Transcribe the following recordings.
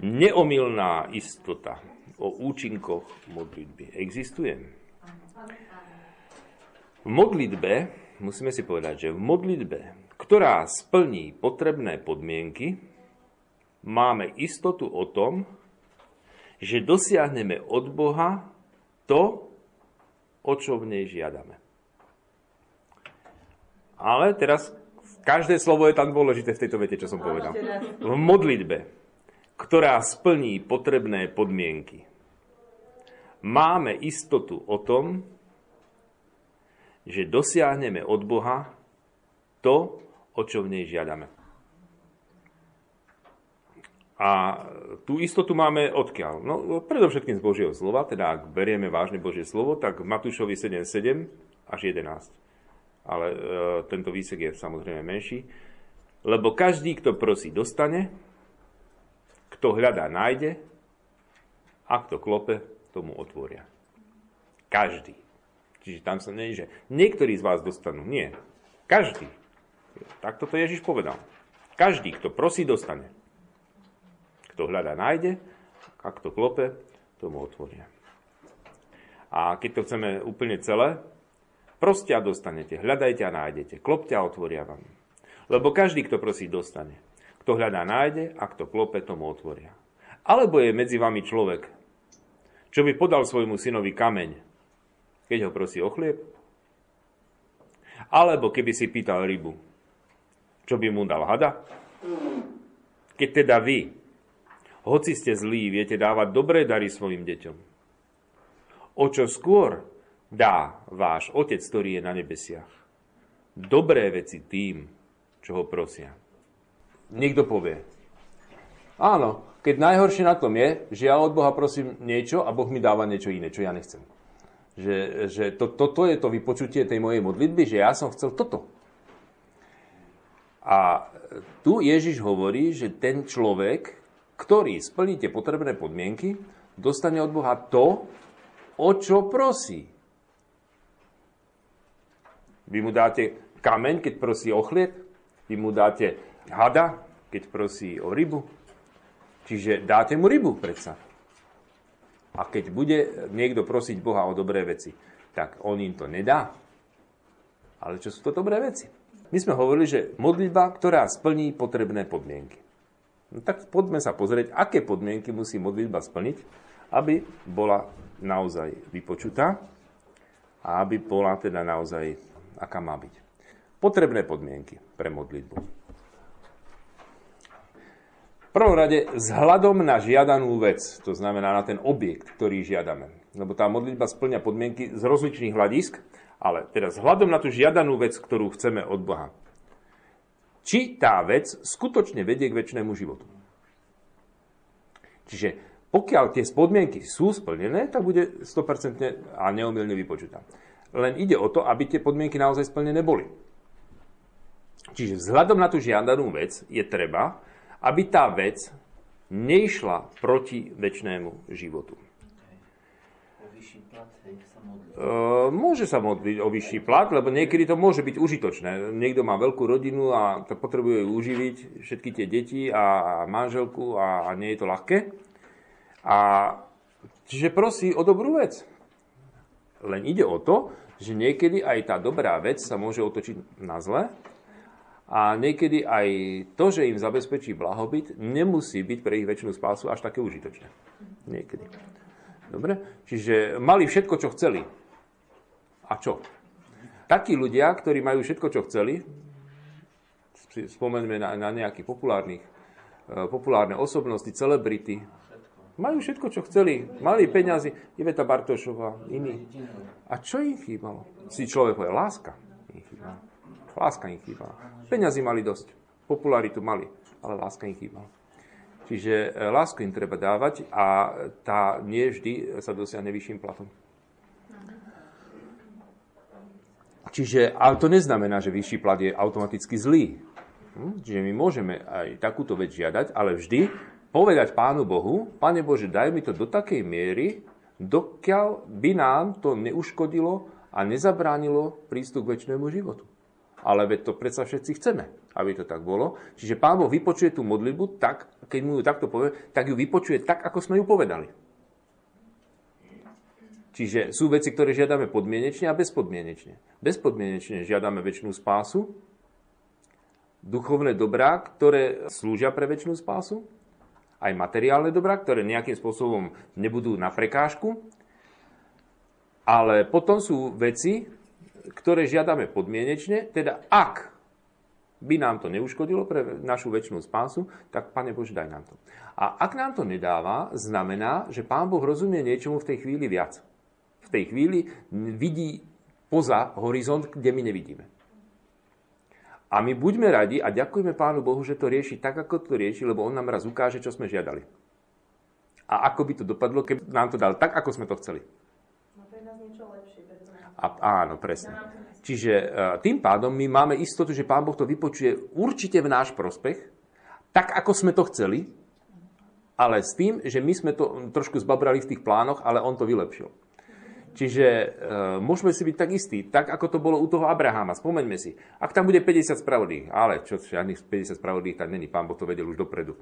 neomilná istota o účinkoch modlitby existuje. V modlitbe, musíme si povedať, že v modlitbe, ktorá splní potrebné podmienky, máme istotu o tom, že dosiahneme od Boha to, o čo v nej žiadame. Ale teraz každé slovo je tam dôležité v tejto vete, čo som povedal. V modlitbe, ktorá splní potrebné podmienky, máme istotu o tom, že dosiahneme od Boha to, o čo v nej žiadame. A tú istotu máme odkiaľ? No, predovšetkým z Božieho slova, teda ak berieme vážne Božie slovo, tak Matúšovi 7.7 až 11. Ale e, tento výsek je samozrejme menší. Lebo každý, kto prosí, dostane, kto hľadá, nájde, a kto klope, tomu otvoria. Každý. Čiže tam sa nie, že niektorí z vás dostanú. Nie. Každý. Tak toto Ježiš povedal. Každý, kto prosí, dostane. Kto hľadá, nájde. A kto klope, tomu otvoria. A keď to chceme úplne celé, proste a dostanete. Hľadajte a nájdete. Klopte a otvoria vám. Lebo každý, kto prosí, dostane. Kto hľadá, nájde a kto klope, tomu otvoria. Alebo je medzi vami človek, čo by podal svojmu synovi kameň, keď ho prosí o chlieb? Alebo keby si pýtal rybu, čo by mu dal hada? Keď teda vy, hoci ste zlí, viete dávať dobré dary svojim deťom. O čo skôr dá váš Otec, ktorý je na nebesiach. Dobré veci tým, čo ho prosia. Niekto povie, áno, keď najhoršie na tom je, že ja od Boha prosím niečo a Boh mi dáva niečo iné, čo ja nechcem. Že, že to, toto je to vypočutie tej mojej modlitby, že ja som chcel toto. A tu Ježiš hovorí, že ten človek, ktorý splní tie potrebné podmienky, dostane od Boha to, o čo prosí. Vy mu dáte kameň, keď prosí o chlieb, vy mu dáte hada, keď prosí o rybu, Čiže dáte mu rybu predsa. A keď bude niekto prosiť Boha o dobré veci, tak on im to nedá. Ale čo sú to dobré veci? My sme hovorili, že modlitba, ktorá splní potrebné podmienky. No tak poďme sa pozrieť, aké podmienky musí modlitba splniť, aby bola naozaj vypočutá a aby bola teda naozaj, aká má byť. Potrebné podmienky pre modlitbu prvom rade vzhľadom na žiadanú vec, to znamená na ten objekt, ktorý žiadame. Lebo tá modlitba splňa podmienky z rozličných hľadisk, ale teda vzhľadom na tú žiadanú vec, ktorú chceme od Boha. Či tá vec skutočne vedie k väčšnému životu. Čiže pokiaľ tie podmienky sú splnené, tak bude 100% a neomilne vypočutá. Len ide o to, aby tie podmienky naozaj splnené boli. Čiže vzhľadom na tú žiadanú vec je treba, aby tá vec neišla proti väčšnému životu. môže sa modliť o vyšší plat, lebo niekedy to môže byť užitočné. Niekto má veľkú rodinu a to potrebuje ju uživiť, všetky tie deti a, manželku a, a nie je to ľahké. A, čiže prosí o dobrú vec. Len ide o to, že niekedy aj tá dobrá vec sa môže otočiť na zle a niekedy aj to, že im zabezpečí blahobyt, nemusí byť pre ich väčšinu spásu až také užitočné. Niekedy. Dobre? Čiže mali všetko, čo chceli. A čo? Takí ľudia, ktorí majú všetko, čo chceli, spomeňme na, na nejakých populárnych, e, populárne osobnosti, celebrity, majú všetko, čo chceli. Mali peniazy, Iveta Bartošová, iní. A čo im chýbalo? Si človek povie, láska im chýbala. Láska im chýbala. Peňazí mali dosť, popularitu mali, ale láska im chýbala. Čiže e, lásku im treba dávať a tá nie vždy sa dosiahne vyšším platom. Čiže, ale to neznamená, že vyšší plat je automaticky zlý. Hm? Čiže my môžeme aj takúto vec žiadať, ale vždy povedať Pánu Bohu, Pane Bože, daj mi to do takej miery, dokiaľ by nám to neuškodilo a nezabránilo prístup k väčšnému životu. Ale veď to predsa všetci chceme, aby to tak bolo. Čiže Pán Boh vypočuje tú modlitbu tak, keď mu ju takto povie, tak ju vypočuje tak, ako sme ju povedali. Čiže sú veci, ktoré žiadame podmienečne a bezpodmienečne. Bezpodmienečne žiadame väčšinu spásu, duchovné dobrá, ktoré slúžia pre väčšinu spásu, aj materiálne dobrá, ktoré nejakým spôsobom nebudú na prekážku. Ale potom sú veci, ktoré žiadame podmienečne, teda ak by nám to neuškodilo pre našu väčšinu spásu, tak Pane Bože, daj nám to. A ak nám to nedáva, znamená, že Pán Boh rozumie niečomu v tej chvíli viac. V tej chvíli vidí poza horizont, kde my nevidíme. A my buďme radi a ďakujeme Pánu Bohu, že to rieši tak, ako to rieši, lebo On nám raz ukáže, čo sme žiadali. A ako by to dopadlo, keby nám to dal tak, ako sme to chceli. No to je nás niečo lepšie. A, áno, presne. Čiže e, tým pádom my máme istotu, že Pán Boh to vypočuje určite v náš prospech, tak, ako sme to chceli, ale s tým, že my sme to trošku zbabrali v tých plánoch, ale On to vylepšil. Čiže e, môžeme si byť tak istí, tak ako to bolo u toho Abraháma. Spomeňme si, ak tam bude 50 spravodlých, ale čo, žiadnych 50 spravodlých tam není, pán Boh to vedel už dopredu.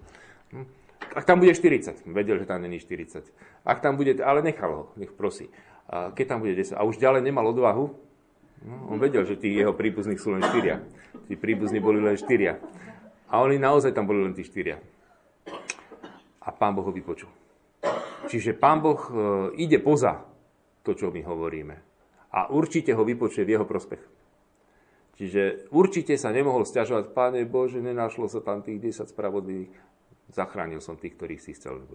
Hm? Ak tam bude 40, vedel, že tam není 40. Ak tam bude, ale nechal ho, nech prosí. Keď tam bude 10, a už ďalej nemal odvahu, no, on vedel, že tí jeho príbuzných sú len 4. Tí príbuzní boli len 4. A oni naozaj tam boli len tí 4. A pán Boh ho vypočul. Čiže pán Boh e, ide poza to, čo my hovoríme. A určite ho vypočuje v jeho prospech. Čiže určite sa nemohol stiažovať, Pane Bože, nenašlo sa tam tých 10 spravodlivých, zachránil som tých, ktorých si chcel.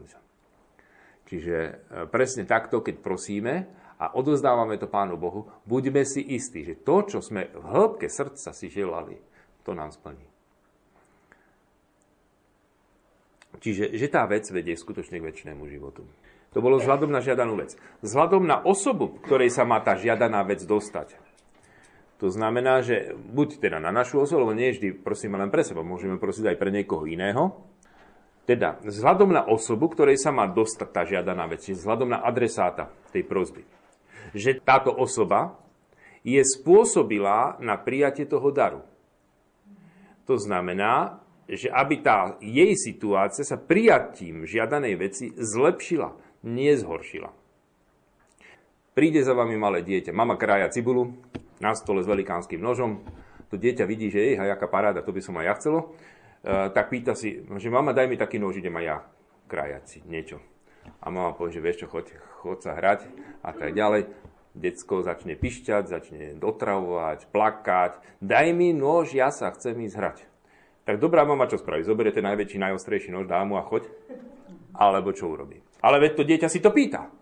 Čiže e, presne takto, keď prosíme a odozdávame to Pánu Bohu, buďme si istí, že to, čo sme v hĺbke srdca si želali, to nám splní. Čiže že tá vec vedie skutočne k väčšinému životu. To bolo vzhľadom na žiadanú vec. Vzhľadom na osobu, ktorej sa má tá žiadaná vec dostať. To znamená, že buď teda na našu osobu, lebo nie vždy prosíme len pre seba, môžeme prosiť aj pre niekoho iného. Teda vzhľadom na osobu, ktorej sa má dostať tá žiadaná vec, čiže vzhľadom na adresáta tej prozby. Že táto osoba je spôsobila na prijatie toho daru. To znamená, že aby tá jej situácia sa prijatím žiadanej veci zlepšila nezhoršila. Príde za vami malé dieťa, mama krája cibulu na stole s velikánskym nožom, to dieťa vidí, že je, jaká paráda, to by som aj ja chcelo, tak pýta si, že mama, daj mi taký nož, idem aj ja krájať si niečo. A mama povie, že vieš čo, choď, choď sa hrať a tak ďalej. Decko začne pišťať, začne dotravovať, plakať. Daj mi nož, ja sa chcem ísť hrať. Tak dobrá mama čo spraví? Zoberie ten najväčší, najostrejší nož, dá mu a choď. Alebo čo urobí? Ale veď to dieťa si to pýta.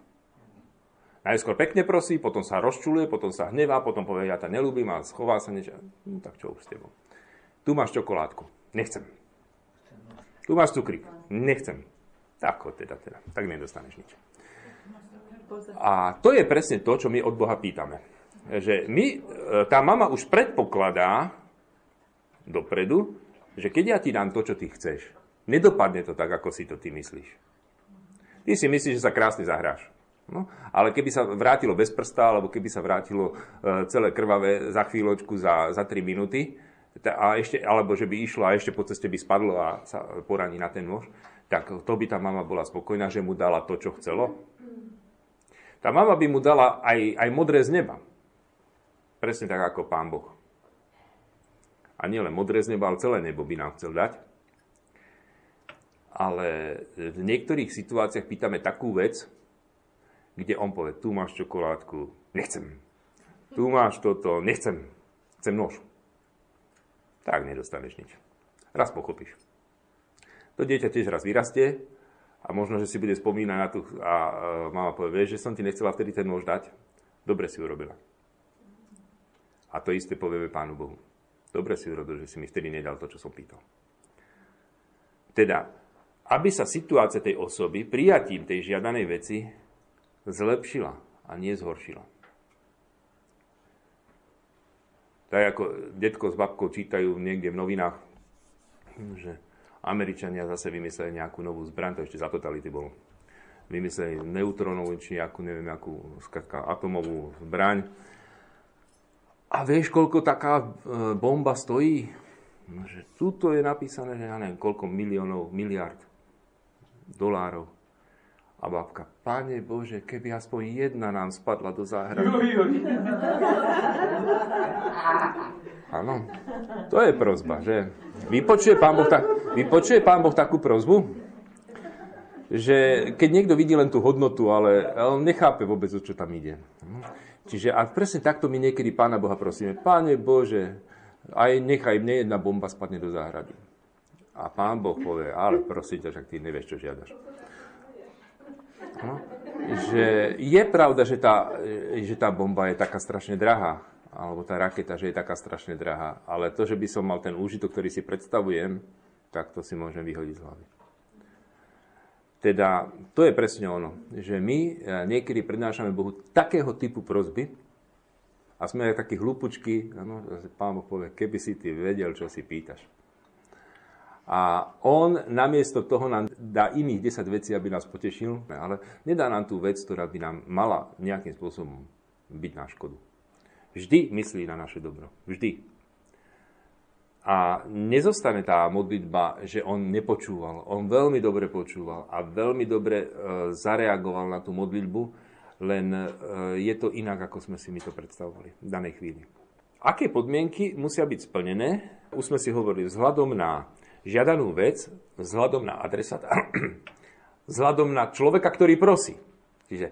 Najskôr pekne prosí, potom sa rozčuluje, potom sa hnevá, potom povie, ja ťa nelúbim a schová sa niečo. No tak čo už s tebou. Tu máš čokoládku. Nechcem. Tu máš cukrík. Nechcem. Tak teda, teda. Tak nedostaneš nič. A to je presne to, čo my od Boha pýtame. Že my, e, tá mama už predpokladá dopredu, že keď ja ti dám to, čo ty chceš, nedopadne to tak, ako si to ty myslíš. Ty si myslíš, že sa krásne zahráš. No, ale keby sa vrátilo bez prsta, alebo keby sa vrátilo e, celé krvavé za chvíľočku, za, za 3 minúty, a ešte, alebo že by išlo a ešte po ceste by spadlo a sa poraní na ten nôž, tak to by tá mama bola spokojná, že mu dala to, čo chcelo. Tá mama by mu dala aj, aj modré z neba. Presne tak ako pán Boh. A nie len modré z neba, ale celé nebo by nám chcel dať ale v niektorých situáciách pýtame takú vec, kde on povie, tu máš čokoládku, nechcem. Tu máš toto, nechcem. Chcem nož. Tak nedostaneš nič. Raz pochopíš. To dieťa tiež raz vyrastie a možno, že si bude spomínať na tu a mama povie, vieš, že som ti nechcela vtedy ten nož dať. Dobre si urobila. A to isté povieme Pánu Bohu. Dobre si urobil, že si mi vtedy nedal to, čo som pýtal. Teda, aby sa situácia tej osoby prijatím tej žiadanej veci zlepšila a nie zhoršila. Tak ako detko s babkou čítajú niekde v novinách, že Američania zase vymysleli nejakú novú zbraň, to ešte za totality bolo. Vymysleli neutronovú, či nejakú, neviem, akú, skratka, atomovú zbraň. A vieš, koľko taká e, bomba stojí? No, že tuto je napísané, že ja neviem, koľko miliónov, miliard dolárov. A babka, Pane Bože, keby aspoň jedna nám spadla do záhrady. Áno, to je prozba, že? Vypočuje pán, boh tak, vypočuje pán Boh takú prozbu? Že keď niekto vidí len tú hodnotu, ale on nechápe vôbec, o čo tam ide. Čiže a presne takto my niekedy Pána Boha prosíme, Páne Bože, aj nechaj mne jedna bomba spadne do záhrady. A Pán Boh povie, ale prosím ťa, však ty nevieš, čo žiadaš. Že je pravda, že tá, že tá bomba je taká strašne drahá, alebo tá raketa, že je taká strašne drahá, ale to, že by som mal ten úžitok, ktorý si predstavujem, tak to si môžem vyhodiť z hlavy. Teda to je presne ono, že my e, niekedy prednášame Bohu takého typu prozby a sme aj takí hlúpučky, ano, pán Boh povie, keby si ty vedel, čo si pýtaš. A on namiesto toho nám dá iných 10 vecí, aby nás potešil, ale nedá nám tú vec, ktorá by nám mala nejakým spôsobom byť na škodu. Vždy myslí na naše dobro. Vždy. A nezostane tá modlitba, že on nepočúval. On veľmi dobre počúval a veľmi dobre e, zareagoval na tú modlitbu, len e, je to inak, ako sme si my to predstavovali v danej chvíli. Aké podmienky musia byť splnené? Už sme si hovorili vzhľadom na žiadanú vec, vzhľadom na adresáta, vzhľadom na človeka, ktorý prosí. Čiže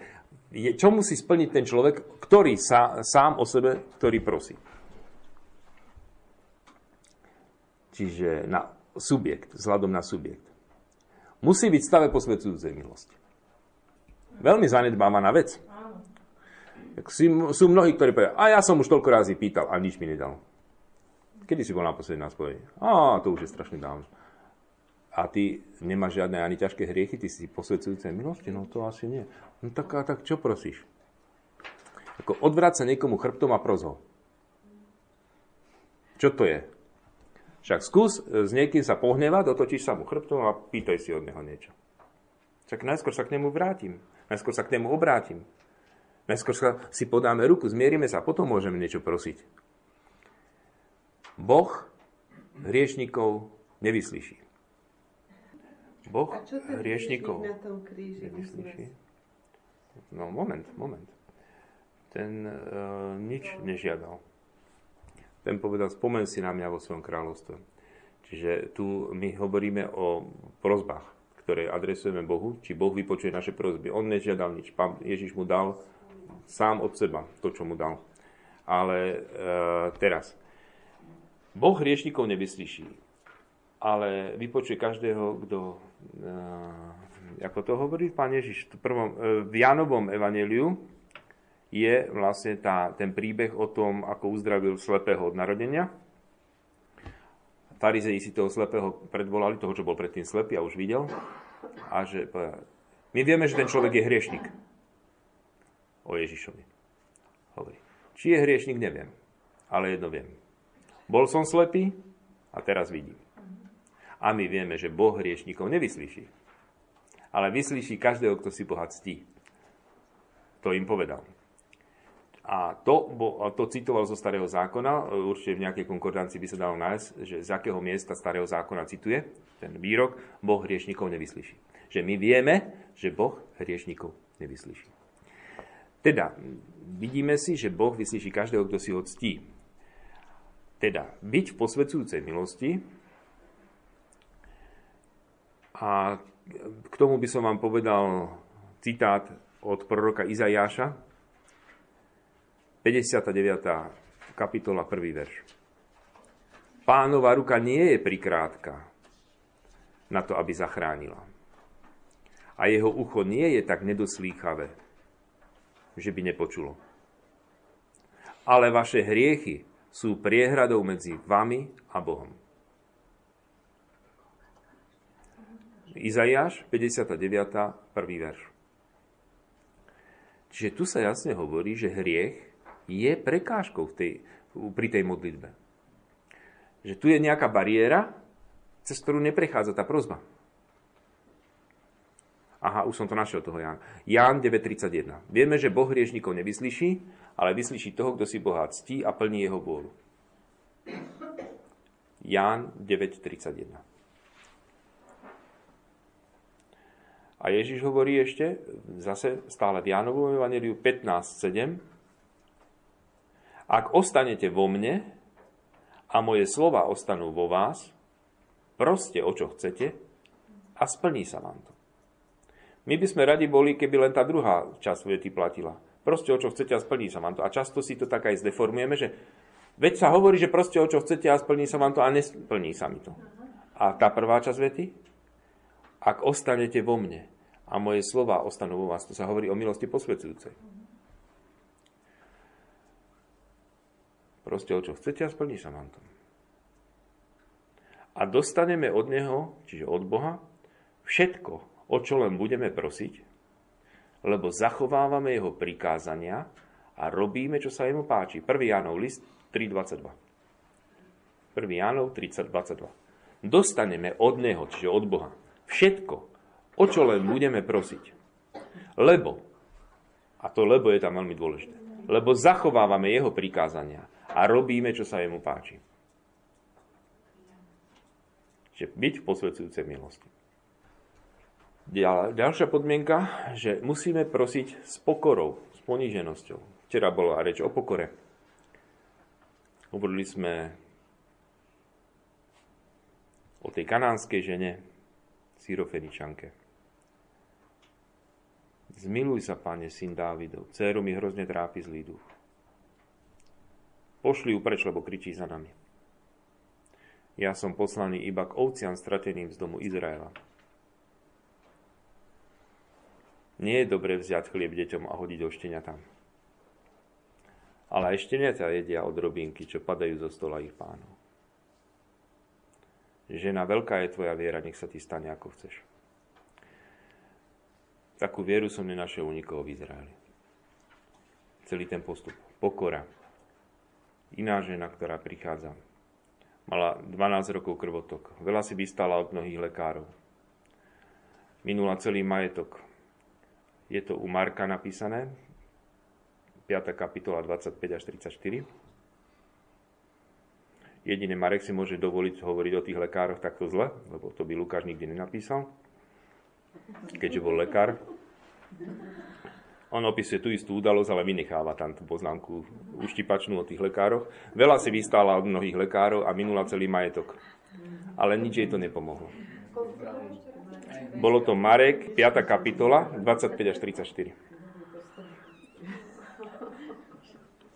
je, čo musí splniť ten človek, ktorý sa, sám o sebe, ktorý prosí. čiže na subjekt, vzhľadom na subjekt. Musí byť stave posvedzujúcej milosti. Veľmi zanedbávaná vec. Sú mnohí, ktorí povedia, a ja som už toľko razy pýtal a nič mi nedal. Kedy si bol naposledy na spojení? A to už je strašne dávno. A ty nemáš žiadne ani ťažké hriechy, ty si posvedzujúcej milosti? No to asi nie. No tak, a tak čo prosíš? Ako odvráť sa niekomu chrbtom a prozho. Čo to je? Však skús e, s niekým sa pohnevať, otočíš sa mu chrbtom a pýtaj si od neho niečo. Však najskôr sa k nemu vrátim. Najskôr sa k nemu obrátim. Najskôr sa si podáme ruku, zmierime sa, potom môžeme niečo prosiť. Boh hriešnikov nevyslyší. Boh hriešnikov nevyslyší. No moment, moment. Ten uh, nič nežiadal ten povedal, spomen si na mňa vo svojom kráľovstve. Čiže tu my hovoríme o prozbách, ktoré adresujeme Bohu, či Boh vypočuje naše prozby. On nežiadal nič. Pán Ježiš mu dal sám od seba to, čo mu dal. Ale e, teraz, Boh hriešnikov nevyslyší, ale vypočuje každého, kto, e, ako to hovorí pán Ježiš v, prvom, e, v Janovom evaneliu, je vlastne tá, ten príbeh o tom, ako uzdravil slepého od narodenia. Farizei si toho slepého predvolali, toho, čo bol predtým slepý a už videl. A že my vieme, že ten človek je hriešnik. O Ježišovi. Hovorí. Či je hriešnik, neviem. Ale jedno viem. Bol som slepý a teraz vidím. A my vieme, že Boh hriešnikov nevyslyší. Ale vyslyší každého, kto si Boha ctí. To im povedal. A to, bo, to citoval zo Starého zákona, určite v nejakej konkordancii by sa dalo nájsť, že z akého miesta Starého zákona cituje ten výrok, Boh hriešnikov nevyslyší. Že my vieme, že Boh hriešnikov nevyslyší. Teda, vidíme si, že Boh vyslyší každého, kto si ho ctí. Teda, byť v posvedzujúcej milosti a k tomu by som vám povedal citát od proroka Izajáša, 59. kapitola, 1. verš. Pánova ruka nie je prikrátka na to, aby zachránila. A jeho ucho nie je tak nedoslýchavé, že by nepočulo. Ale vaše hriechy sú priehradou medzi vami a Bohom. Izaiáš 59. 1. verš. Čiže tu sa jasne hovorí, že hriech je prekážkou v tej, pri tej modlitbe. Že tu je nejaká bariéra, cez ktorú neprechádza tá prozba. Aha, už som to našiel toho Ján. Ján 9.31. Vieme, že Boh hriešnikov nevyslyší, ale vyslyší toho, kto si Boha ctí a plní jeho vôľu. Ján 9.31. A Ježiš hovorí ešte, zase stále v Jánovom Evangeliu 15.7. Ak ostanete vo mne a moje slova ostanú vo vás, proste o čo chcete a splní sa vám to. My by sme radi boli, keby len tá druhá časť vety platila. Proste o čo chcete a splní sa vám to. A často si to tak aj zdeformujeme, že veď sa hovorí, že proste o čo chcete a splní sa vám to a nesplní sa mi to. A tá prvá časť vety? Ak ostanete vo mne a moje slova ostanú vo vás, to sa hovorí o milosti posvedzujúcej. Proste o čo chcete a splní sa vám to. A dostaneme od Neho, čiže od Boha, všetko, o čo len budeme prosiť, lebo zachovávame jeho prikázania a robíme, čo sa jemu páči. 1. Jánov list 3.22. 1. Jánov 30.22. Dostaneme od Neho, čiže od Boha, všetko, o čo len budeme prosiť. Lebo, a to lebo je tam veľmi dôležité, lebo zachovávame jeho prikázania a robíme, čo sa jemu páči. Čiže byť v posvedzujúcej milosti. Ďalšia podmienka, že musíme prosiť s pokorou, s poníženosťou. Včera bola reč o pokore. Hovorili sme o tej kanánskej žene, Syrofeničanke. Zmiluj sa, Pane, syn Dávidov, dceru mi hrozne trápi zlý duch. Pošli ju preč, lebo kričí za nami. Ja som poslaný iba k ovciam strateným z domu Izraela. Nie je dobre vziať chlieb deťom a hodiť do tam. Ale aj šteniatá jedia od robinky, čo padajú zo stola ich pánov. Žena, veľká je tvoja viera, nech sa ti stane ako chceš. Takú vieru som nenašiel u nikoho v Izraeli. Celý ten postup. Pokora. Iná žena, ktorá prichádza. Mala 12 rokov krvotok. Veľa si vystala od mnohých lekárov. Minula celý majetok. Je to u Marka napísané, 5. kapitola 25 až 34. Jedine Marek si môže dovoliť hovoriť o tých lekároch takto zle, lebo to by Lukáš nikdy nenapísal, keďže bol lekár. On opisuje tú istú udalosť, ale vynecháva tam tú poznámku uštipačnú o tých lekároch. Veľa si vystála od mnohých lekárov a minula celý majetok. Ale nič jej to nepomohlo. Bolo to Marek, 5. kapitola, 25 až 34.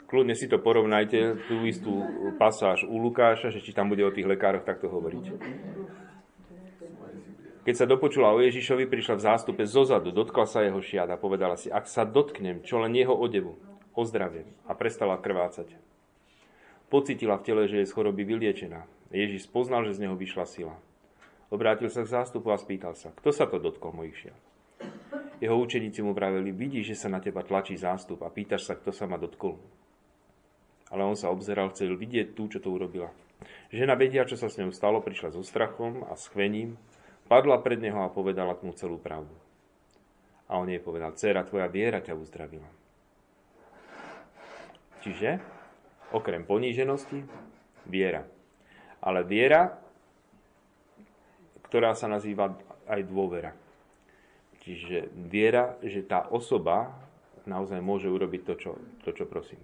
Kľudne si to porovnajte, tú istú pasáž u Lukáša, že či tam bude o tých lekároch takto hovoriť. Keď sa dopočula o Ježišovi, prišla v zástupe zozadu, dotkla sa jeho šiat a povedala si, ak sa dotknem čo len jeho odevu, ozdravím a prestala krvácať. Pocitila v tele, že je z choroby vyliečená. Ježiš spoznal, že z neho vyšla sila. Obrátil sa k zástupu a spýtal sa, kto sa to dotkol mojich? Jeho učeníci mu vraveli, vidíš, že sa na teba tlačí zástup a pýtaš sa, kto sa ma dotkol. Ale on sa obzeral, chcel vidieť tú, čo to urobila. Žena vedia, čo sa s ňou stalo, prišla so strachom a schvením, padla pred neho a povedala mu celú pravdu. A on jej povedal, dcera, tvoja viera ťa uzdravila. Čiže, okrem poníženosti, viera. Ale viera ktorá sa nazýva aj dôvera. Čiže viera, že tá osoba naozaj môže urobiť to, čo, to, čo prosím.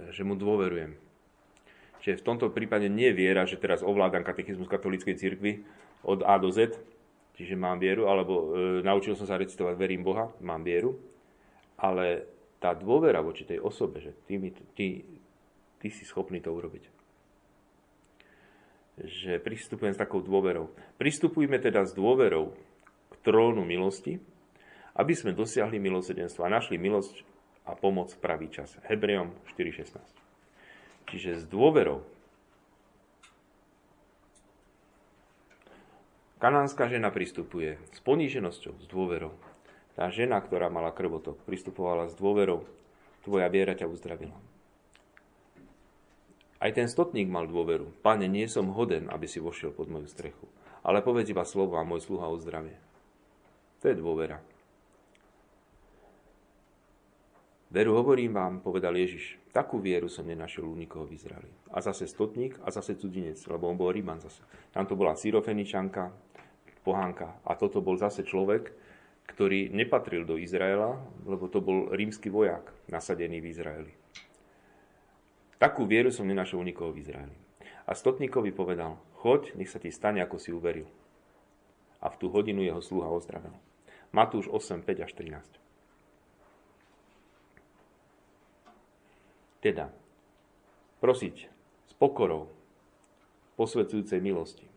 Že mu dôverujem. Čiže v tomto prípade nie viera, že teraz ovládam katechizmus katolíckej cirkvi od A do Z, čiže mám vieru, alebo e, naučil som sa recitovať verím Boha, mám vieru, ale tá dôvera voči tej osobe, že ty, ty, ty si schopný to urobiť že pristupujem s takou dôverou. Pristupujme teda s dôverou k trónu milosti, aby sme dosiahli milosedenstvo a našli milosť a pomoc v pravý čas. Hebrejom 4.16. Čiže s dôverou. Kanánska žena pristupuje s poníženosťou, s dôverou. Tá žena, ktorá mala krvotok, pristupovala s dôverou. Tvoja viera ťa uzdravila. Aj ten stotník mal dôveru. Pane, nie som hoden, aby si vošiel pod moju strechu. Ale povedz iba slovo a môj sluha o. To je dôvera. Veru hovorím vám, povedal Ježiš, takú vieru som nenašiel u nikoho v Izraeli. A zase stotník a zase cudinec, lebo on bol Riman zase. Tam to bola Cyrofeničanka, pohánka. A toto bol zase človek, ktorý nepatril do Izraela, lebo to bol rímsky vojak nasadený v Izraeli. Takú vieru som nenašiel u nikoho v Izraeli. A stotníkovi povedal, choď, nech sa ti stane, ako si uveril. A v tú hodinu jeho sluha ozdravil. Matúš 8, 5 až 13. Teda, prosiť s pokorou, posvedzujúcej milosti,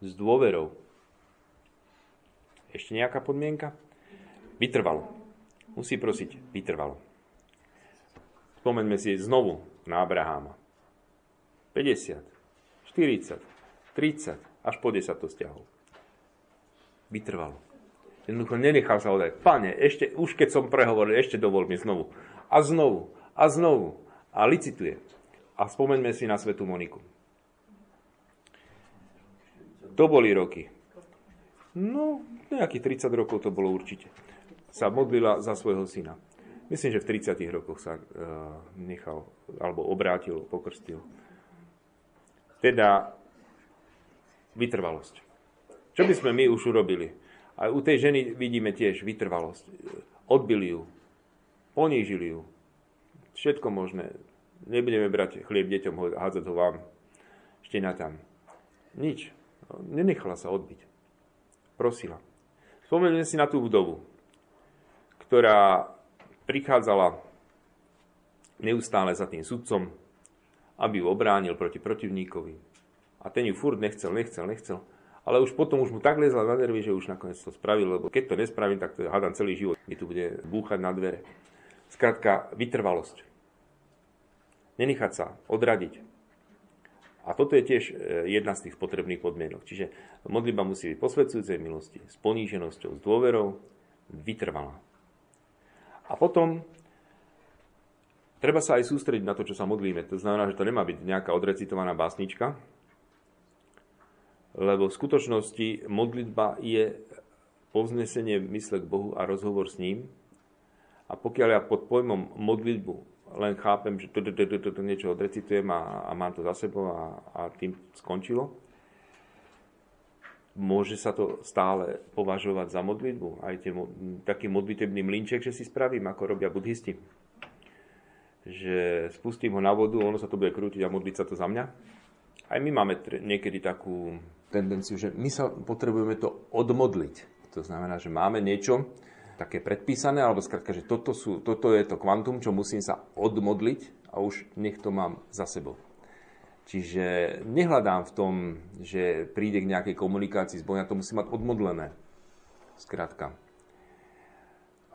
s dôverou. Ešte nejaká podmienka? Vytrvalo. Musí prosiť vytrvalo. Spomeňme si znovu na Abraháma. 50, 40, 30, až po 10 to stiahol. Vytrvalo. Jednoducho nenechal sa odať. Pane, ešte, už keď som prehovoril, ešte dovol mi znovu. A znovu a znovu a licituje. A spomeňme si na Svetu Moniku. To boli roky. No, nejakých 30 rokov to bolo určite. Sa modlila za svojho syna. Myslím, že v 30 rokoch sa uh, nechal, alebo obrátil, pokrstil. Teda vytrvalosť. Čo by sme my už urobili? A u tej ženy vidíme tiež vytrvalosť. Odbili ju, ponížili ju, Všetko možné. Nebudeme brať chlieb deťom, hádzať ho vám, štena tam. Nič. Nenechala sa odbiť. Prosila. Spomeňme si na tú vdovu, ktorá prichádzala neustále za tým sudcom, aby ju obránil proti protivníkovi. A ten ju furt nechcel, nechcel, nechcel. Ale už potom už mu tak lezla na nervy, že už nakoniec to spravil, lebo keď to nespravím, tak to hádam celý život. Mi tu bude búchať na dvere. Skrátka, vytrvalosť nenechať sa odradiť. A toto je tiež e, jedna z tých potrebných podmienok. Čiže modlitba musí byť posvedcujúcej milosti, s poníženosťou, s dôverou, vytrvalá. A potom treba sa aj sústrediť na to, čo sa modlíme. To znamená, že to nemá byť nejaká odrecitovaná básnička, lebo v skutočnosti modlitba je povznesenie mysle k Bohu a rozhovor s ním. A pokiaľ ja pod pojmom modlitbu len chápem, že to niečo odrecitujem a, a mám to za sebou a, a tým skončilo. Môže sa to stále považovať za modlitbu. Aj tie, taký modlitebný mlinček, že si spravím, ako robia buddhisti. Že spustím ho na vodu, ono sa to bude krútiť a modliť sa to za mňa. Aj my máme niekedy takú tendenciu, že my sa potrebujeme to odmodliť. To znamená, že máme niečo, také predpísané, alebo skrátka, že toto, sú, toto je to kvantum, čo musím sa odmodliť a už nech to mám za sebou. Čiže nehľadám v tom, že príde k nejakej komunikácii s Bohom, ja to musím mať odmodlené. Skrátka.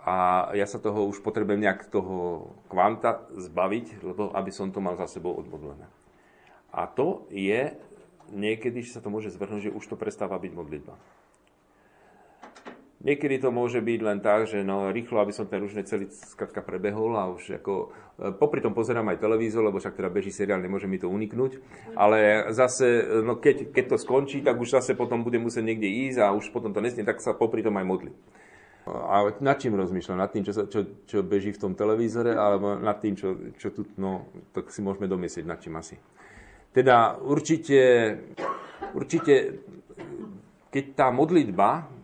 A ja sa toho už potrebujem nejak toho kvanta zbaviť, lebo aby som to mal za sebou odmodlené. A to je niekedy, že sa to môže zvrhnúť, že už to prestáva byť modlitba. Niekedy to môže byť len tak, že no, rýchlo, aby som ten ružne celý skratka prebehol a už ako, e, popri tom pozerám aj televízor, lebo však teda beží seriál, nemôže mi to uniknúť. Ale zase, no keď, keď to skončí, tak už zase potom bude musieť niekde ísť a už potom to nesmie, tak sa popri tom aj modli. A nad čím rozmýšľam? Nad tým, čo, sa, čo, čo beží v tom televízore, alebo nad tým, čo, čo tu, no, tak si môžeme domyslieť, nad čím asi. Teda určite, určite keď tá modlitba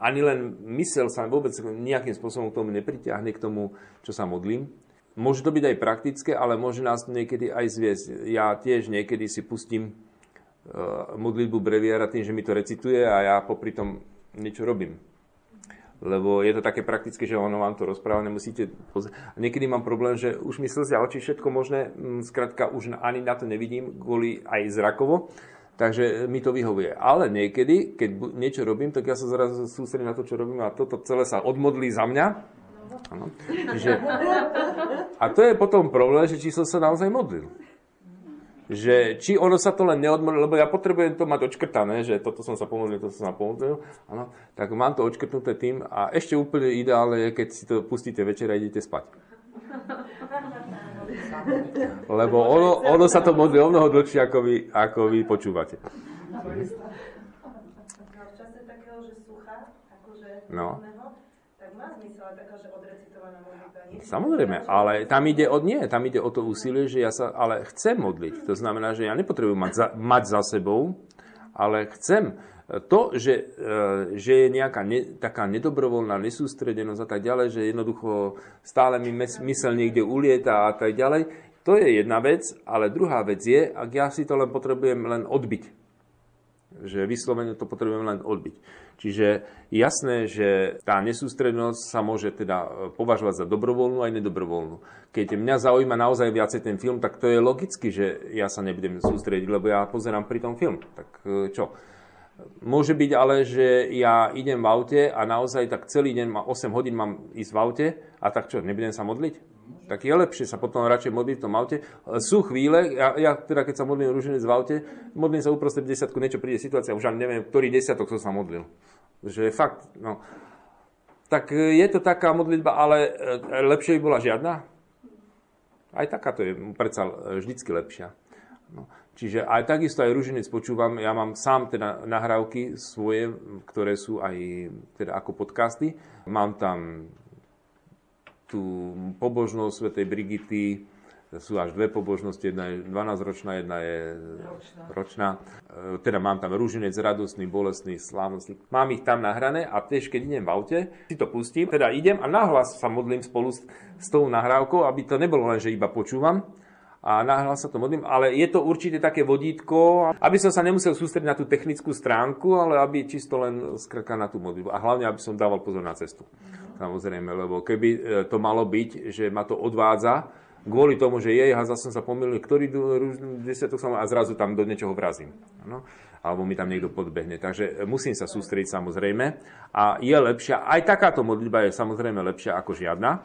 ani len mysel sa vôbec nejakým spôsobom k tomu nepritiahne, k tomu, čo sa modlím. Môže to byť aj praktické, ale môže nás niekedy aj zviesť. Ja tiež niekedy si pustím uh, modlitbu breviára tým, že mi to recituje a ja popri tom niečo robím. Lebo je to také praktické, že ono vám to rozpráva, nemusíte pozrieť. Niekedy mám problém, že už mi slzia oči, všetko možné, skrátka už ani na to nevidím, kvôli aj zrakovo Takže mi to vyhovuje. Ale niekedy, keď niečo robím, tak ja sa zrazu sústredím na to, čo robím a toto celé sa odmodlí za mňa. Ano. Že, a to je potom problém, že či som sa naozaj modlil. Že či ono sa to len neodmodlilo, lebo ja potrebujem to mať očkrtané, že toto som sa pomodlil, toto som sa pomodlil, ano, tak mám to očkrtnuté tým a ešte úplne ideálne je, keď si to pustíte večer a idete spať. Lebo ono, ono sa to modlí o mnoho dlhšie, ako vy, ako vy počúvate. No, v čase takého, že sucha, tak Tak má zmysel aj taká, že odrecitovaná modlitba. Nie? Samozrejme, ale tam ide o, nie, tam ide o to úsilie, že ja sa ale chcem modliť. To znamená, že ja nepotrebujem mať za, mať za sebou, ale chcem. To, že, e, že je nejaká ne, taká nedobrovoľná nesústredenosť a tak ďalej, že jednoducho stále mi mysel niekde ulieta a tak ďalej, to je jedna vec, ale druhá vec je, ak ja si to len potrebujem len odbiť. Že vyslovene to potrebujem len odbiť. Čiže jasné, že tá nesústrednosť sa môže teda e, považovať za dobrovoľnú aj nedobrovoľnú. Keď mňa zaujíma naozaj viacej ten film, tak to je logicky, že ja sa nebudem sústrediť, lebo ja pozerám pri tom film. Tak e, čo? Môže byť ale, že ja idem v aute a naozaj tak celý deň, 8 hodín mám ísť v aute a tak čo, nebudem sa modliť? Tak je lepšie sa potom radšej modliť v tom aute. Sú chvíle, ja, ja teda keď sa modlím rúženec v aute, modlím sa uprostred desiatku, niečo príde situácia, už ani neviem, ktorý desiatok som sa modlil. Že fakt, no. Tak je to taká modlitba, ale e, lepšie by bola žiadna? Aj takáto je predsa vždycky lepšia. No. Čiže aj takisto aj rúženec počúvam, ja mám sám teda nahrávky svoje, ktoré sú aj teda ako podcasty. Mám tam tú pobožnosť svätej Brigity, sú až dve pobožnosti, jedna je 12-ročná, jedna je ročná. ročná. E, teda mám tam rúženec radostný, bolestný, slávnostný. Mám ich tam nahrané a tiež keď idem v aute, si to pustím, teda idem a nahlas sa modlím spolu s, s tou nahrávkou, aby to nebolo len, že iba počúvam, a nahlas sa to modlím, ale je to určite také vodítko, aby som sa nemusel sústrediť na tú technickú stránku, ale aby čisto len skrkal na tú modlitbu. A hlavne, aby som dával pozor na cestu. Samozrejme, lebo keby e, to malo byť, že ma to odvádza, kvôli tomu, že jej, a zase som sa pomýlil, ktorý desiatok som a zrazu tam do niečoho vrazím. No? Alebo mi tam niekto podbehne. Takže musím sa sústrediť samozrejme. A je lepšia, aj takáto modlitba je samozrejme lepšia ako žiadna.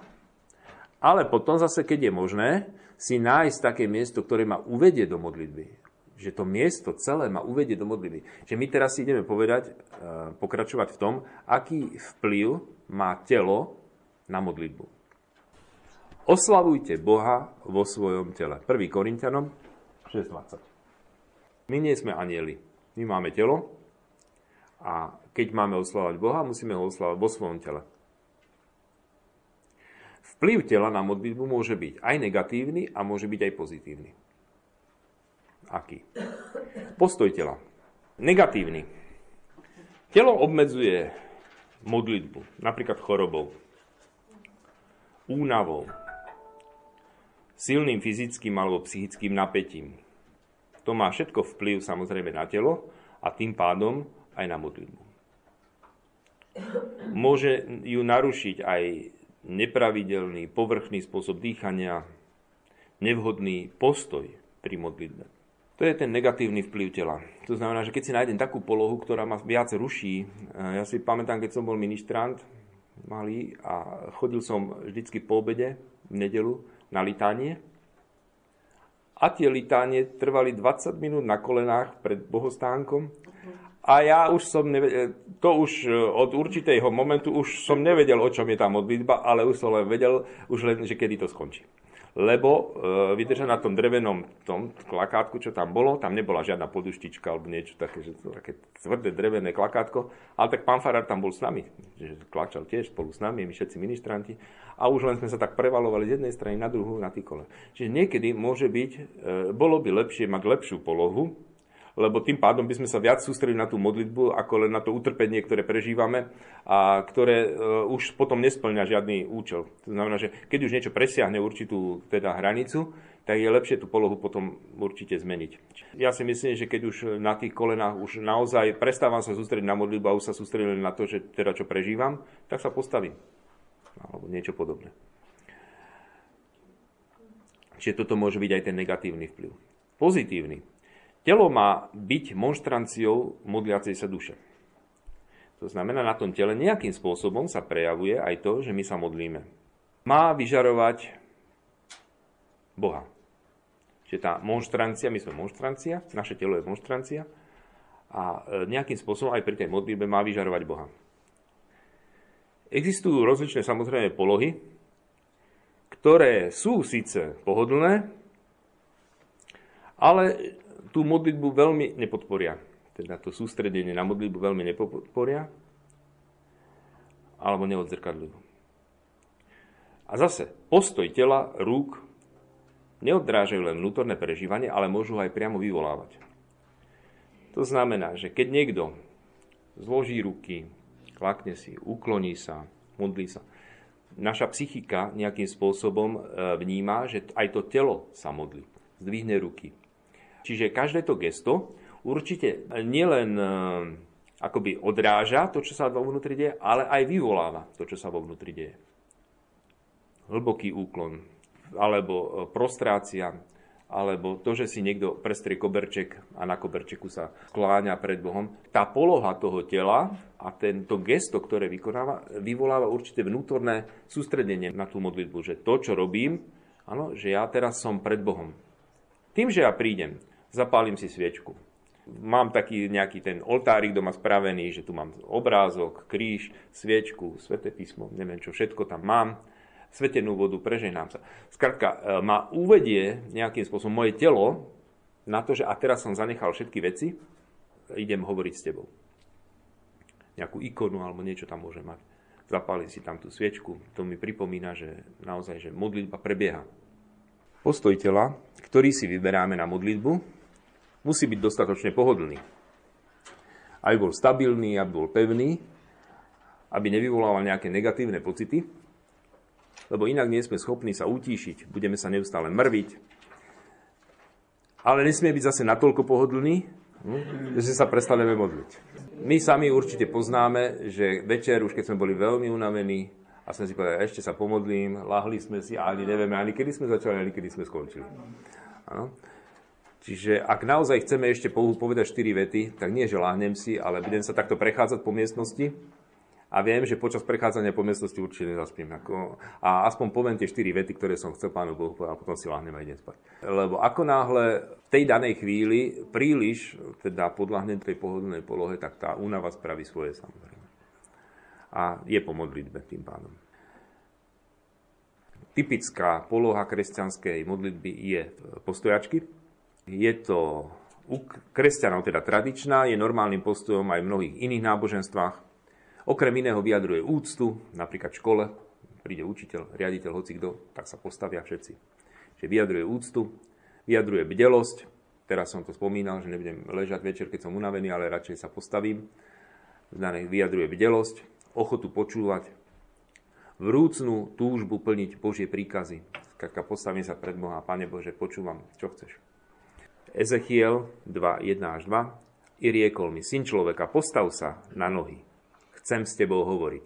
Ale potom zase, keď je možné, si nájsť také miesto, ktoré ma uvedie do modlitby. Že to miesto celé ma uvedie do modlitby. Že my teraz si ideme povedať, e, pokračovať v tom, aký vplyv má telo na modlitbu. Oslavujte Boha vo svojom tele. 1. Korintianom 6.20. My nie sme anieli. My máme telo a keď máme oslavovať Boha, musíme ho oslavovať vo svojom tele. Vplyv tela na modlitbu môže byť aj negatívny a môže byť aj pozitívny. Aký? Postoj tela. Negatívny. Telo obmedzuje modlitbu, napríklad chorobou, únavou, silným fyzickým alebo psychickým napätím. To má všetko vplyv samozrejme na telo a tým pádom aj na modlitbu. Môže ju narušiť aj nepravidelný, povrchný spôsob dýchania, nevhodný postoj pri modlitbe. To je ten negatívny vplyv tela. To znamená, že keď si nájdem takú polohu, ktorá ma viac ruší, ja si pamätám, keď som bol ministrant malý a chodil som vždycky po obede v nedelu na litánie. A tie litánie trvali 20 minút na kolenách pred bohostánkom a ja už som nevedel, to už e, od určitého momentu už som nevedel, o čom je tá modlitba, ale už som len vedel, už len, že kedy to skončí. Lebo e, vydrža na tom drevenom tom klakátku, čo tam bolo, tam nebola žiadna poduštička alebo niečo také, že to také tvrdé drevené klakátko, ale tak pán Farár tam bol s nami, že klačal tiež spolu s nami, my všetci ministranti a už len sme sa tak prevalovali z jednej strany na druhú na kole. Čiže niekedy môže byť, e, bolo by lepšie mať lepšiu polohu, lebo tým pádom by sme sa viac sústredili na tú modlitbu, ako len na to utrpenie, ktoré prežívame a ktoré uh, už potom nesplňa žiadny účel. To znamená, že keď už niečo presiahne určitú teda hranicu, tak je lepšie tú polohu potom určite zmeniť. Ja si myslím, že keď už na tých kolenách už naozaj prestávam sa sústrediť na modlitbu a už sa sústredím na to, že teda čo prežívam, tak sa postavím. Alebo niečo podobné. Čiže toto môže byť aj ten negatívny vplyv. Pozitívny. Telo má byť monštranciou modliacej sa duše. To znamená, na tom tele nejakým spôsobom sa prejavuje aj to, že my sa modlíme. Má vyžarovať Boha. Čiže tá monštrancia, my sme monštrancia, naše telo je monštrancia a e, nejakým spôsobom aj pri tej modlíbe má vyžarovať Boha. Existujú rozličné samozrejme polohy, ktoré sú síce pohodlné, ale tú modlitbu veľmi nepodporia. Teda to sústredenie na modlitbu veľmi nepodporia. alebo neodzrkadľujú. A zase, postoj tela, rúk neodrážajú len vnútorné prežívanie, ale môžu aj priamo vyvolávať. To znamená, že keď niekto zloží ruky, klakne si, ukloní sa, modlí sa, naša psychika nejakým spôsobom e, vníma, že aj to telo sa modlí, zdvihne ruky. Čiže každé to gesto určite nielen e, akoby odráža to, čo sa vo vnútri deje, ale aj vyvoláva to, čo sa vo vnútri deje. Hlboký úklon, alebo e, prostrácia, alebo to, že si niekto prestrie koberček a na koberčeku sa skláňa pred Bohom. Tá poloha toho tela a tento gesto, ktoré vykonáva, vyvoláva určité vnútorné sústredenie na tú modlitbu, že to, čo robím, áno, že ja teraz som pred Bohom. Tým, že ja prídem, zapálim si sviečku. Mám taký nejaký ten oltárik doma spravený, že tu mám obrázok, kríž, sviečku, sveté písmo, neviem čo, všetko tam mám svetenú vodu, preženám sa. Skrátka, e, ma uvedie nejakým spôsobom moje telo na to, že a teraz som zanechal všetky veci, idem hovoriť s tebou. Nejakú ikonu alebo niečo tam môže mať. Zapálim si tam tú sviečku, to mi pripomína, že naozaj, že modlitba prebieha. Postoj tela, ktorý si vyberáme na modlitbu, musí byť dostatočne pohodlný. Aby bol stabilný, aby bol pevný, aby nevyvolával nejaké negatívne pocity, lebo inak nie sme schopní sa utíšiť, budeme sa neustále mrviť. Ale nesmie byť zase natoľko pohodlný, hm, že sa prestaneme modliť. My sami určite poznáme, že večer, už keď sme boli veľmi unavení, a sme si povedali, ešte sa pomodlím, lahli sme si ani nevieme, ani kedy sme začali, ani kedy sme skončili. Ano? Čiže ak naozaj chceme ešte povedať 4 vety, tak nie, že láhnem si, ale budem sa takto prechádzať po miestnosti a viem, že počas prechádzania po miestnosti určite nezaspím. A aspoň poviem tie štyri vety, ktoré som chcel pánu Bohu povedať a potom si láhnem a idem spať. Lebo ako náhle v tej danej chvíli príliš teda podľahnem tej pohodlnej polohe, tak tá únava spraví svoje samozrejme. A je po modlitbe tým pádom. Typická poloha kresťanskej modlitby je postojačky. Je to u kresťanov teda tradičná, je normálnym postojom aj v mnohých iných náboženstvách. Okrem iného vyjadruje úctu, napríklad v škole, príde učiteľ, riaditeľ, hoci kto, tak sa postavia všetci. Čiže vyjadruje úctu, vyjadruje bdelosť, teraz som to spomínal, že nebudem ležať večer, keď som unavený, ale radšej sa postavím. Vyjadruje bdelosť, ochotu počúvať, vrúcnú túžbu plniť Božie príkazy. Skratka, postavím sa pred Boha, Pane Bože, počúvam, čo chceš. Ezechiel 2, 1 až 2. I riekol mi, syn človeka, postav sa na nohy chcem s tebou hovoriť.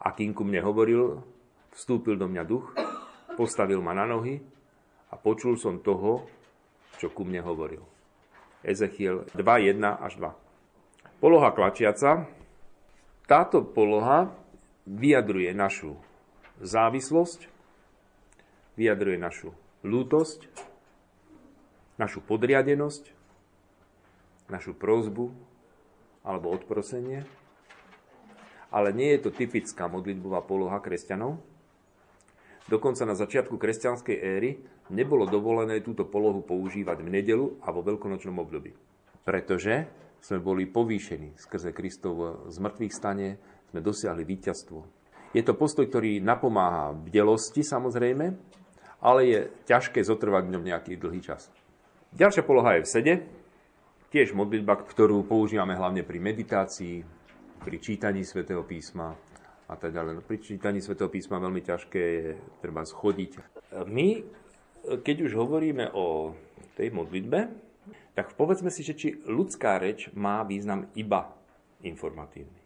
A kým ku mne hovoril, vstúpil do mňa duch, postavil ma na nohy a počul som toho, čo ku mne hovoril. Ezechiel 2, 1 až 2. Poloha klačiaca. Táto poloha vyjadruje našu závislosť, vyjadruje našu lútosť, našu podriadenosť, našu prozbu alebo odprosenie ale nie je to typická modlitbová poloha kresťanov. Dokonca na začiatku kresťanskej éry nebolo dovolené túto polohu používať v nedelu a vo veľkonočnom období. Pretože sme boli povýšení skrze Kristov zmrtvých stane, sme dosiahli víťazstvo. Je to postoj, ktorý napomáha v delosti samozrejme, ale je ťažké zotrvať v ňom nejaký dlhý čas. Ďalšia poloha je v sede, tiež modlitba, ktorú používame hlavne pri meditácii, pri čítaní svätého písma a tak ďalej. No, pri čítaní svätého písma veľmi ťažké je treba schodiť. My, keď už hovoríme o tej modlitbe, tak povedzme si, že či ľudská reč má význam iba informatívny.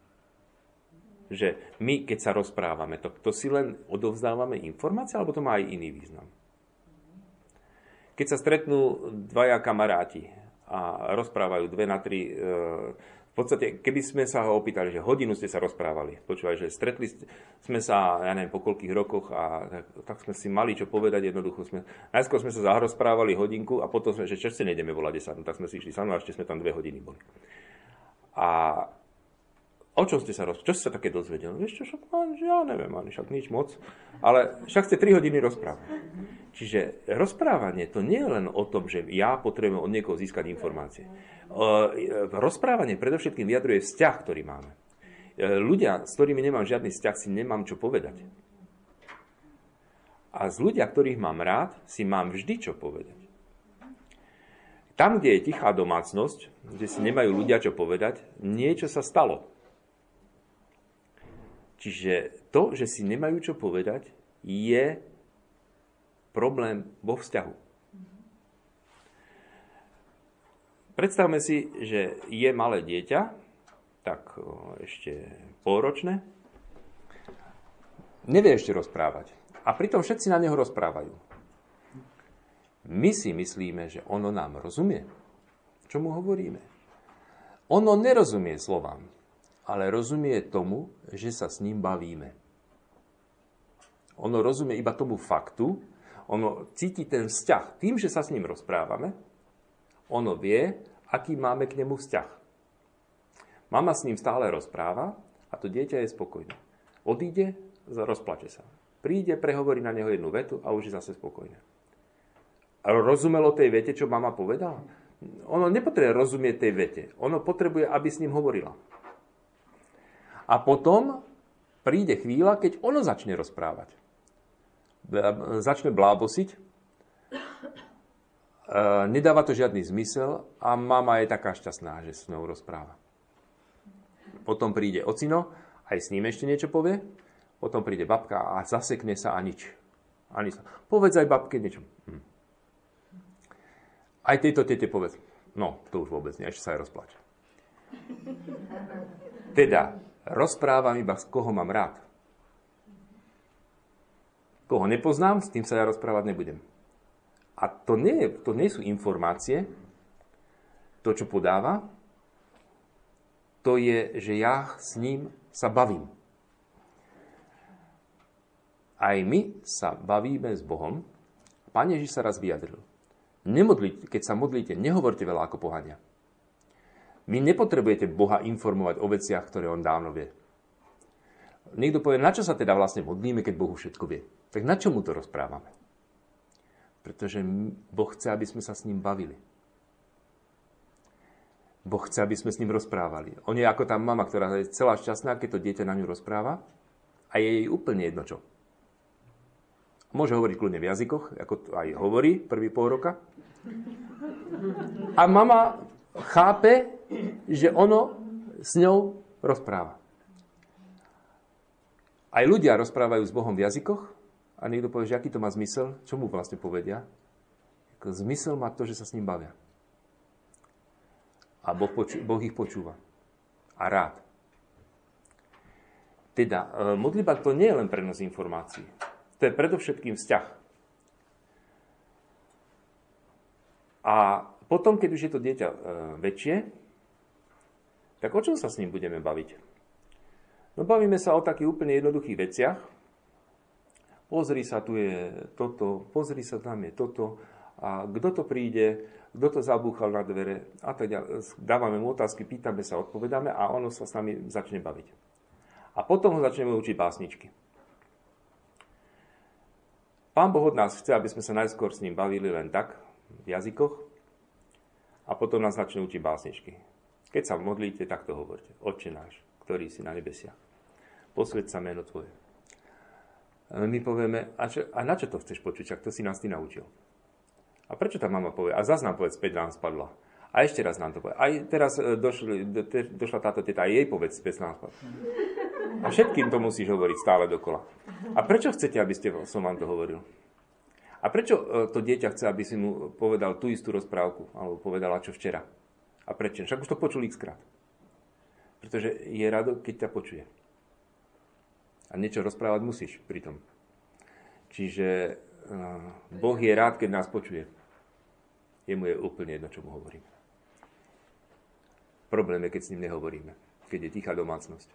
Že my, keď sa rozprávame, to, to si len odovzdávame informácie, alebo to má aj iný význam. Keď sa stretnú dvaja kamaráti a rozprávajú dve na tri e, v podstate, keby sme sa ho opýtali, že hodinu ste sa rozprávali, počúvaj, že stretli sme sa, ja neviem, po koľkých rokoch a tak, tak sme si mali čo povedať, jednoducho sme, najskôr sme sa zahrozprávali hodinku a potom sme, že ste nejdeme volať 10, no, tak sme si išli sami a ešte sme tam dve hodiny boli. A O čom ste sa roz... Čo ste sa také dozvedeli? Vieš čo, však, ja neviem, ani však nič moc. Ale však ste 3 hodiny rozprávať. Čiže rozprávanie to nie je len o tom, že ja potrebujem od niekoho získať informácie. Rozprávanie predovšetkým vyjadruje vzťah, ktorý máme. ľudia, s ktorými nemám žiadny vzťah, si nemám čo povedať. A z ľudia, ktorých mám rád, si mám vždy čo povedať. Tam, kde je tichá domácnosť, kde si nemajú ľudia čo povedať, niečo sa stalo. Čiže to, že si nemajú čo povedať, je problém vo vzťahu. Predstavme si, že je malé dieťa, tak ešte polročné, nevie ešte rozprávať. A pritom všetci na neho rozprávajú. My si myslíme, že ono nám rozumie. Čo mu hovoríme? Ono nerozumie slovám, ale rozumie tomu, že sa s ním bavíme. Ono rozumie iba tomu faktu, ono cíti ten vzťah. Tým, že sa s ním rozprávame, ono vie, aký máme k nemu vzťah. Mama s ním stále rozpráva a to dieťa je spokojné. Odíde, rozplače sa. Príde, prehovorí na neho jednu vetu a už je zase spokojné rozumelo tej vete, čo mama povedala? Ono nepotrebuje rozumieť tej vete. Ono potrebuje, aby s ním hovorila. A potom príde chvíľa, keď ono začne rozprávať. Začne blábosiť. E, nedáva to žiadny zmysel a mama je taká šťastná, že s ňou rozpráva. Potom príde ocino, aj s ním ešte niečo povie. Potom príde babka a zasekne sa a nič. Ani sa. Povedz aj babke niečo. Hm. Aj tejto tete povedz. No, to už vôbec nie, ešte sa aj rozplač. Teda, rozprávam iba, z koho mám rád. Koho nepoznám, s tým sa ja rozprávať nebudem. A to nie, to nie sú informácie, to, čo podáva, to je, že ja s ním sa bavím. Aj my sa bavíme s Bohom. Pán Ježiš sa raz vyjadril. Nemodlite, keď sa modlíte, nehovorte veľa ako pohania. Vy nepotrebujete Boha informovať o veciach, ktoré on dávno vie. Niekto povie, na čo sa teda vlastne modlíme, keď Bohu všetko vie. Tak na čo mu to rozprávame? Pretože Boh chce, aby sme sa s ním bavili. Boh chce, aby sme s ním rozprávali. On je ako tá mama, ktorá je celá šťastná, keď to dieťa na ňu rozpráva a je jej úplne jedno čo. Môže hovoriť kľudne v jazykoch, ako to aj hovorí prvý pol roka. A mama chápe, že ono s ňou rozpráva. Aj ľudia rozprávajú s Bohom v jazykoch a niekto povie, že aký to má zmysel, čo mu vlastne povedia. Zmysel má to, že sa s ním bavia. A boh, poču- boh ich počúva. A rád. Teda, e, modlitba to nie je len prenos informácií. To je predovšetkým vzťah. A potom, keď už je to dieťa e, väčšie, tak o čom sa s ním budeme baviť? No bavíme sa o takých úplne jednoduchých veciach. Pozri sa, tu je toto, pozri sa, tam je toto. A kto to príde, kto to zabúchal na dvere a tak ďalej. Dávame mu otázky, pýtame sa, odpovedáme a ono sa s nami začne baviť. A potom ho začneme učiť básničky. Pán Boh od nás chce, aby sme sa najskôr s ním bavili len tak, v jazykoch, a potom nás začne učiť básničky. Keď sa modlíte, tak to hovorte. Otče náš, ktorý si na nebesiach. Posved sa meno Tvoje. A my povieme, a, čo, a na čo to chceš počuť, ak to si nás ty naučil? A prečo tá mama povie? A zase nám povedz, 5 nám spadla. A ešte raz nám to povie. Aj teraz e, došli, do, te, došla táto teta, aj jej povedz, 5 nám spadla. A všetkým to musíš hovoriť stále dokola. A prečo chcete, aby ste, som vám to hovoril? A prečo e, to dieťa chce, aby si mu povedal tú istú rozprávku, alebo povedala čo včera? A prečo? Však už to počul x krát. Pretože je rado, keď ťa počuje. A niečo rozprávať musíš pri tom. Čiže e, Boh je rád, keď nás počuje. Jemu je úplne jedno, čo mu hovoríme. Problém je, keď s ním nehovoríme. Keď je tichá domácnosť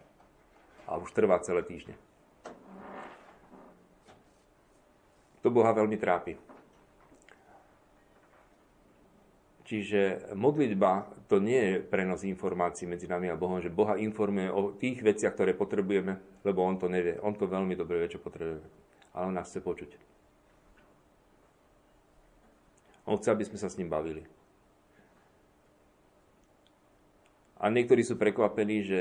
a už trvá celé týždne. To Boha veľmi trápi. Čiže modlitba to nie je prenos informácií medzi nami a Bohom, že Boha informuje o tých veciach, ktoré potrebujeme, lebo On to nevie. On to veľmi dobre vie, čo potrebujeme. Ale On nás chce počuť. On chce, aby sme sa s ním bavili. A niektorí sú prekvapení, že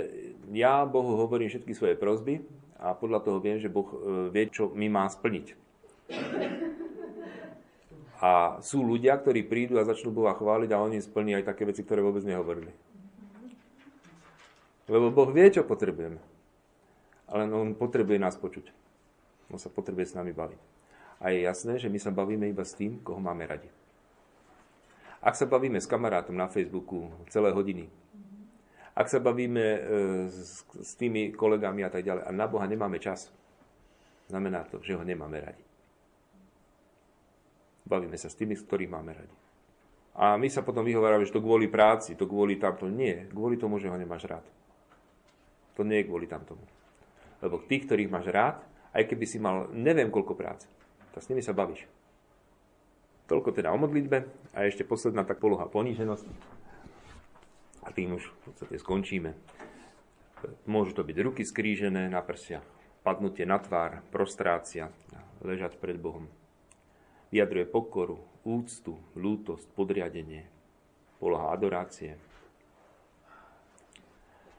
ja Bohu hovorím všetky svoje prozby a podľa toho viem, že Boh e, vie, čo mi má splniť. A sú ľudia, ktorí prídu a začnú Boha chváliť a oni splní aj také veci, ktoré vôbec nehovorili. Lebo Boh vie, čo potrebujeme. Ale On potrebuje nás počuť. On sa potrebuje s nami baviť. A je jasné, že my sa bavíme iba s tým, koho máme radi. Ak sa bavíme s kamarátom na Facebooku celé hodiny, ak sa bavíme e, s, s tými kolegami a tak ďalej a na Boha nemáme čas, znamená to, že ho nemáme radi. Bavíme sa s tými, ktorých máme radi. A my sa potom vyhovárame, že to kvôli práci, to kvôli tamto. Nie, kvôli tomu, že ho nemáš rád. To nie je kvôli tamtomu. Lebo tých, ktorých máš rád, aj keby si mal neviem koľko práce, tak s nimi sa bavíš. Toľko teda o modlitbe a ešte posledná tak poloha poníženosti a tým už v podstate skončíme. Môžu to byť ruky skrížené na prsia, padnutie na tvár, prostrácia, ležať pred Bohom. Vyjadruje pokoru, úctu, lútosť, podriadenie, poloha adorácie.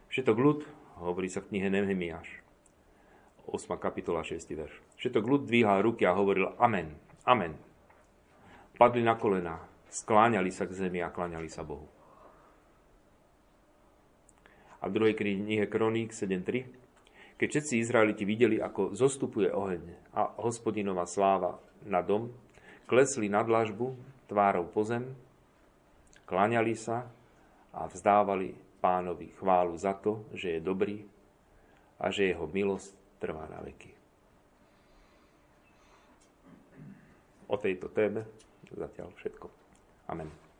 Všetok ľud, hovorí sa v knihe Nehemiáš, 8. kapitola 6. verš. Všetok ľud dvíhal ruky a hovoril Amen, Amen. Padli na kolena, skláňali sa k zemi a kláňali sa Bohu. A v druhej knihe Kroník 7.3 keď všetci Izraeliti videli, ako zostupuje oheň a hospodinová sláva na dom, klesli na dlažbu tvárou po zem, klaňali sa a vzdávali pánovi chválu za to, že je dobrý a že jeho milosť trvá na veky. O tejto téme zatiaľ všetko. Amen.